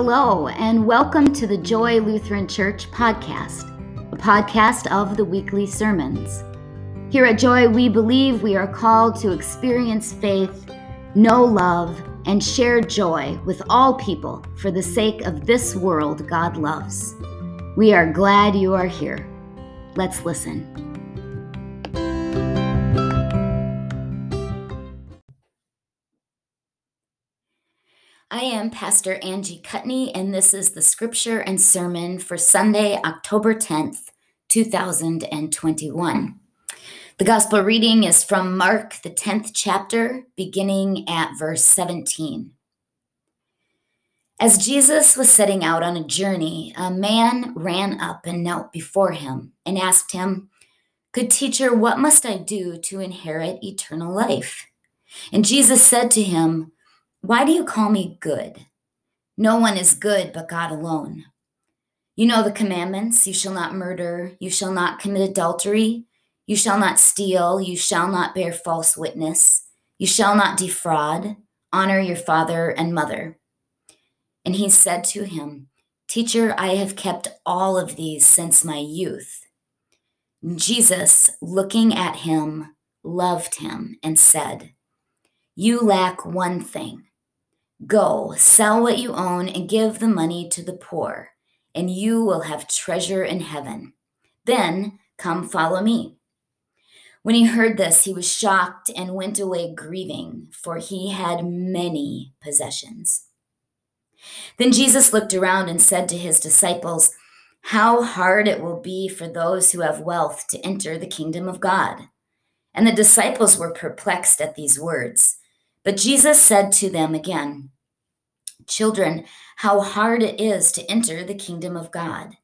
Hello, and welcome to the Joy Lutheran Church podcast, a podcast of the weekly sermons. Here at Joy, we believe we are called to experience faith, know love, and share joy with all people for the sake of this world God loves. We are glad you are here. Let's listen. Pastor Angie Cutney, and this is the scripture and sermon for Sunday, October 10th, 2021. The gospel reading is from Mark, the 10th chapter, beginning at verse 17. As Jesus was setting out on a journey, a man ran up and knelt before him and asked him, Good teacher, what must I do to inherit eternal life? And Jesus said to him, why do you call me good? No one is good but God alone. You know the commandments you shall not murder, you shall not commit adultery, you shall not steal, you shall not bear false witness, you shall not defraud, honor your father and mother. And he said to him, Teacher, I have kept all of these since my youth. Jesus, looking at him, loved him and said, You lack one thing. Go, sell what you own and give the money to the poor, and you will have treasure in heaven. Then come follow me. When he heard this, he was shocked and went away grieving, for he had many possessions. Then Jesus looked around and said to his disciples, How hard it will be for those who have wealth to enter the kingdom of God. And the disciples were perplexed at these words. But Jesus said to them again, Children, how hard it is to enter the kingdom of God.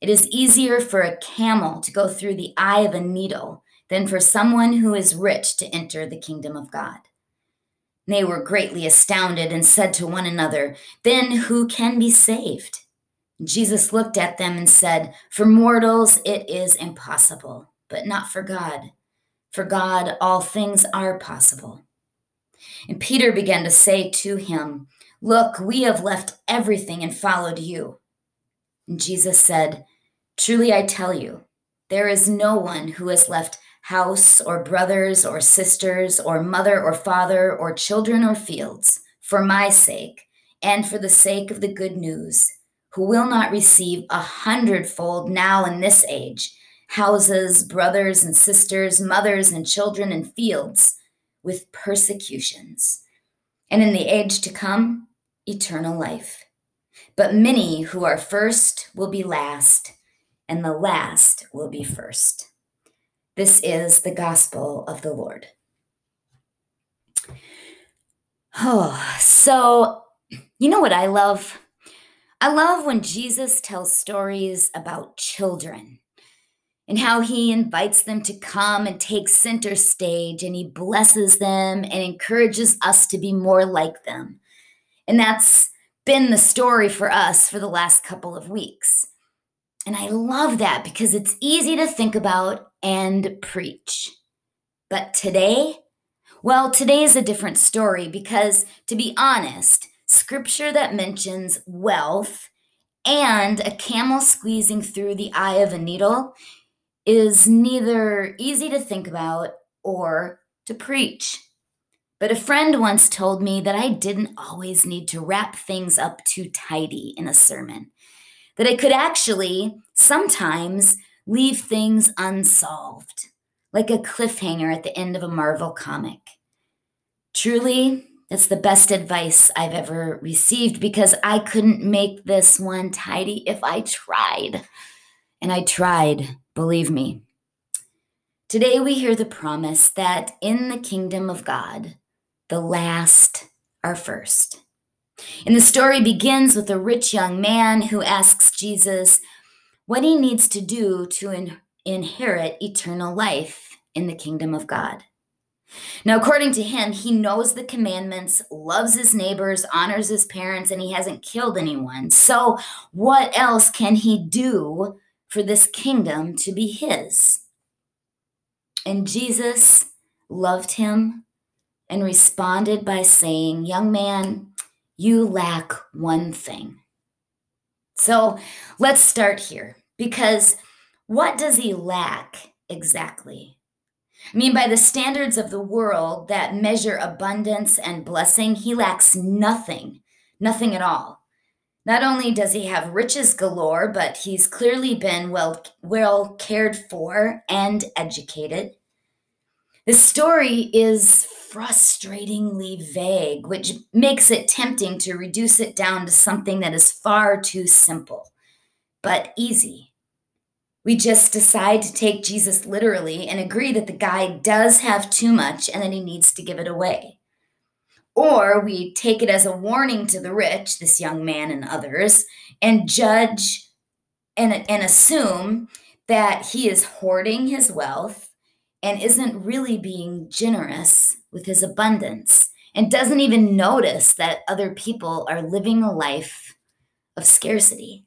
It is easier for a camel to go through the eye of a needle than for someone who is rich to enter the kingdom of God. They were greatly astounded and said to one another, Then who can be saved? Jesus looked at them and said, For mortals it is impossible, but not for God. For God all things are possible. And Peter began to say to him, Look, we have left everything and followed you. And Jesus said, Truly I tell you, there is no one who has left house or brothers or sisters or mother or father or children or fields for my sake and for the sake of the good news, who will not receive a hundredfold now in this age houses, brothers and sisters, mothers and children and fields with persecutions. And in the age to come, eternal life. But many who are first will be last, and the last will be first. This is the gospel of the Lord. Oh, so you know what I love? I love when Jesus tells stories about children and how he invites them to come and take center stage and he blesses them and encourages us to be more like them. And that's been the story for us for the last couple of weeks. And I love that because it's easy to think about and preach. But today, well, today is a different story because, to be honest, scripture that mentions wealth and a camel squeezing through the eye of a needle is neither easy to think about or to preach. But a friend once told me that I didn't always need to wrap things up too tidy in a sermon, that I could actually sometimes leave things unsolved, like a cliffhanger at the end of a Marvel comic. Truly, that's the best advice I've ever received because I couldn't make this one tidy if I tried. And I tried, believe me. Today we hear the promise that in the kingdom of God, the last are first. And the story begins with a rich young man who asks Jesus what he needs to do to in- inherit eternal life in the kingdom of God. Now, according to him, he knows the commandments, loves his neighbors, honors his parents, and he hasn't killed anyone. So, what else can he do for this kingdom to be his? And Jesus loved him and responded by saying, Young man, you lack one thing. So let's start here because what does he lack exactly? I mean, by the standards of the world that measure abundance and blessing, he lacks nothing, nothing at all. Not only does he have riches galore, but he's clearly been well, well cared for and educated. The story is frustratingly vague, which makes it tempting to reduce it down to something that is far too simple, but easy. We just decide to take Jesus literally and agree that the guy does have too much and that he needs to give it away. Or we take it as a warning to the rich, this young man and others, and judge and, and assume that he is hoarding his wealth and isn't really being generous with his abundance and doesn't even notice that other people are living a life of scarcity.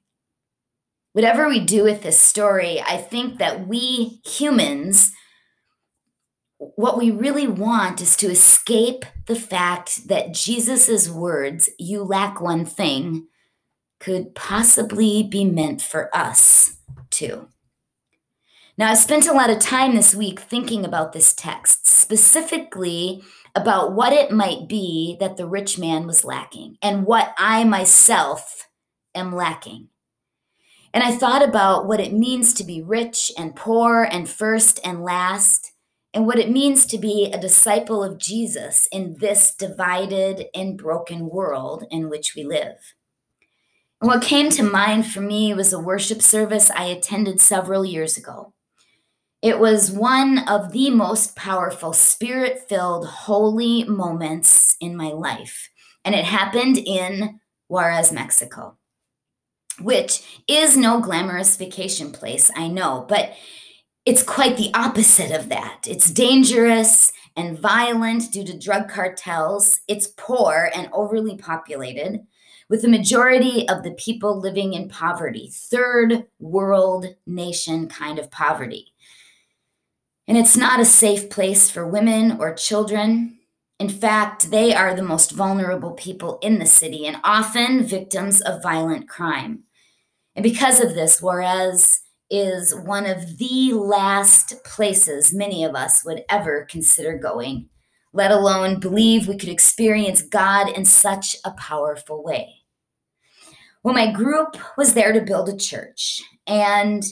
Whatever we do with this story, I think that we humans, what we really want is to escape the fact that Jesus' words, you lack one thing, could possibly be meant for us too. Now, I spent a lot of time this week thinking about this text, specifically about what it might be that the rich man was lacking and what I myself am lacking. And I thought about what it means to be rich and poor and first and last, and what it means to be a disciple of Jesus in this divided and broken world in which we live. And what came to mind for me was a worship service I attended several years ago. It was one of the most powerful, spirit filled, holy moments in my life. And it happened in Juarez, Mexico, which is no glamorous vacation place, I know, but it's quite the opposite of that. It's dangerous and violent due to drug cartels, it's poor and overly populated. With the majority of the people living in poverty, third world nation kind of poverty. And it's not a safe place for women or children. In fact, they are the most vulnerable people in the city and often victims of violent crime. And because of this, Juarez is one of the last places many of us would ever consider going, let alone believe we could experience God in such a powerful way. Well, my group was there to build a church, and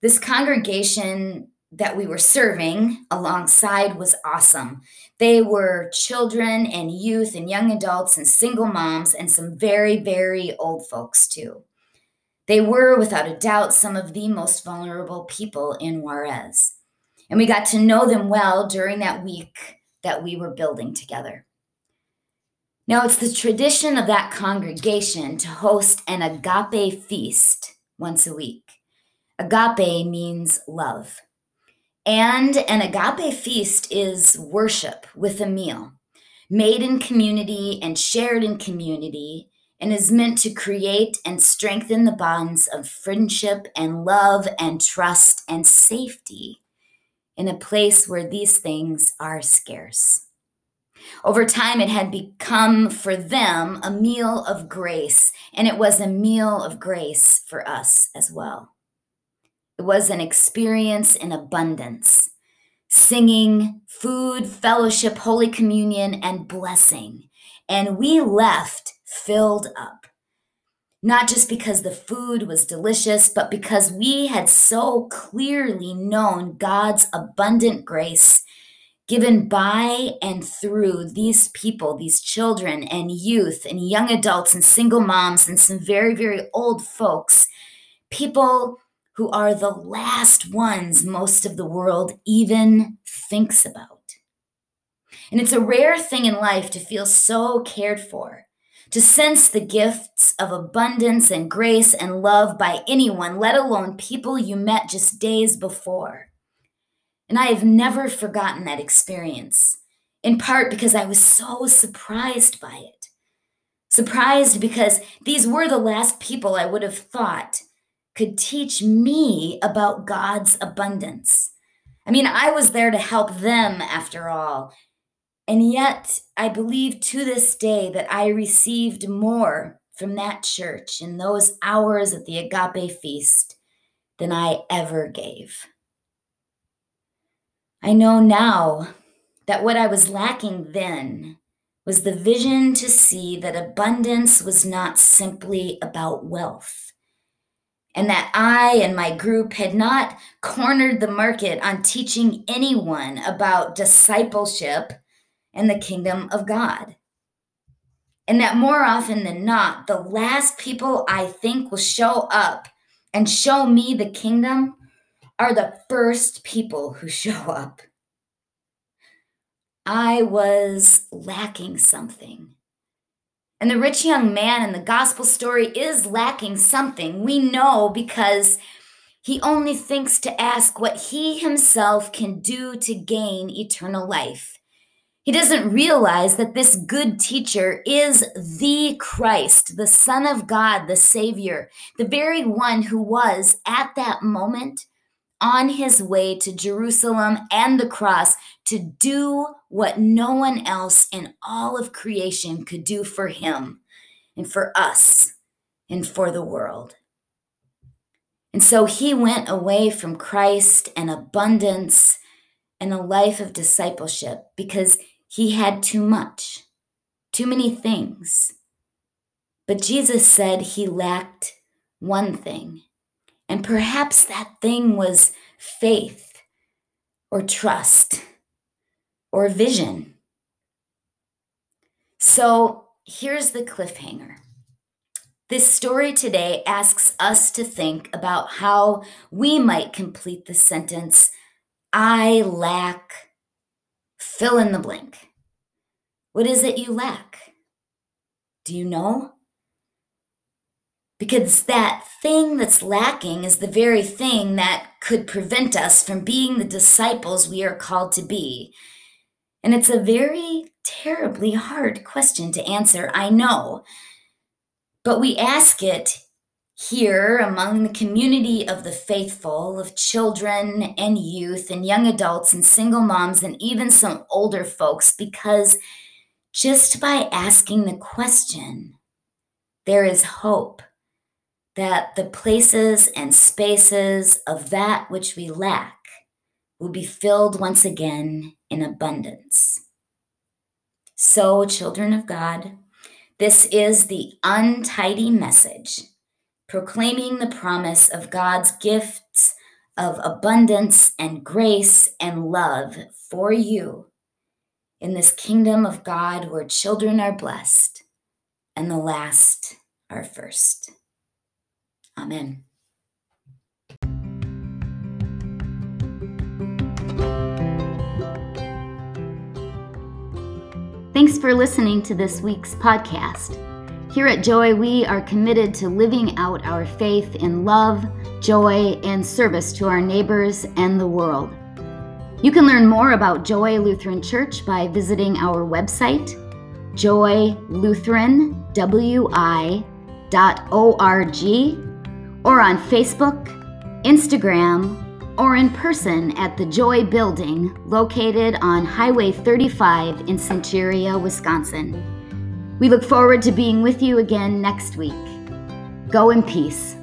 this congregation that we were serving alongside was awesome. They were children and youth and young adults and single moms and some very, very old folks too. They were, without a doubt, some of the most vulnerable people in Juarez. And we got to know them well during that week that we were building together. Now, it's the tradition of that congregation to host an agape feast once a week. Agape means love. And an agape feast is worship with a meal, made in community and shared in community, and is meant to create and strengthen the bonds of friendship and love and trust and safety in a place where these things are scarce. Over time, it had become for them a meal of grace, and it was a meal of grace for us as well. It was an experience in abundance singing, food, fellowship, Holy Communion, and blessing. And we left filled up. Not just because the food was delicious, but because we had so clearly known God's abundant grace given by and through these people, these children and youth and young adults and single moms and some very, very old folks, people who are the last ones most of the world even thinks about. And it's a rare thing in life to feel so cared for, to sense the gifts of abundance and grace and love by anyone, let alone people you met just days before. And I have never forgotten that experience, in part because I was so surprised by it. Surprised because these were the last people I would have thought could teach me about God's abundance. I mean, I was there to help them after all. And yet, I believe to this day that I received more from that church in those hours at the agape feast than I ever gave. I know now that what I was lacking then was the vision to see that abundance was not simply about wealth, and that I and my group had not cornered the market on teaching anyone about discipleship and the kingdom of God. And that more often than not, the last people I think will show up and show me the kingdom are the first people who show up. I was lacking something. And the rich young man in the gospel story is lacking something. We know because he only thinks to ask what he himself can do to gain eternal life. He doesn't realize that this good teacher is the Christ, the Son of God, the Savior, the very one who was at that moment on his way to Jerusalem and the cross to do what no one else in all of creation could do for him and for us and for the world. And so he went away from Christ and abundance and a life of discipleship because he had too much, too many things. But Jesus said he lacked one thing. And perhaps that thing was faith or trust or vision. So here's the cliffhanger. This story today asks us to think about how we might complete the sentence I lack Fill in the blank. What is it you lack? Do you know? Because that thing that's lacking is the very thing that could prevent us from being the disciples we are called to be. And it's a very terribly hard question to answer, I know. But we ask it here among the community of the faithful, of children and youth and young adults and single moms and even some older folks, because just by asking the question, there is hope that the places and spaces of that which we lack will be filled once again in abundance. So, children of God, this is the untidy message proclaiming the promise of God's gifts of abundance and grace and love for you in this kingdom of God where children are blessed and the last are first. Amen. Thanks for listening to this week's podcast. Here at Joy, we are committed to living out our faith in love, joy, and service to our neighbors and the world. You can learn more about Joy Lutheran Church by visiting our website, joylutheranwi.org, or on Facebook, Instagram, or in person at the Joy Building located on Highway 35 in Centuria, Wisconsin. We look forward to being with you again next week. Go in peace.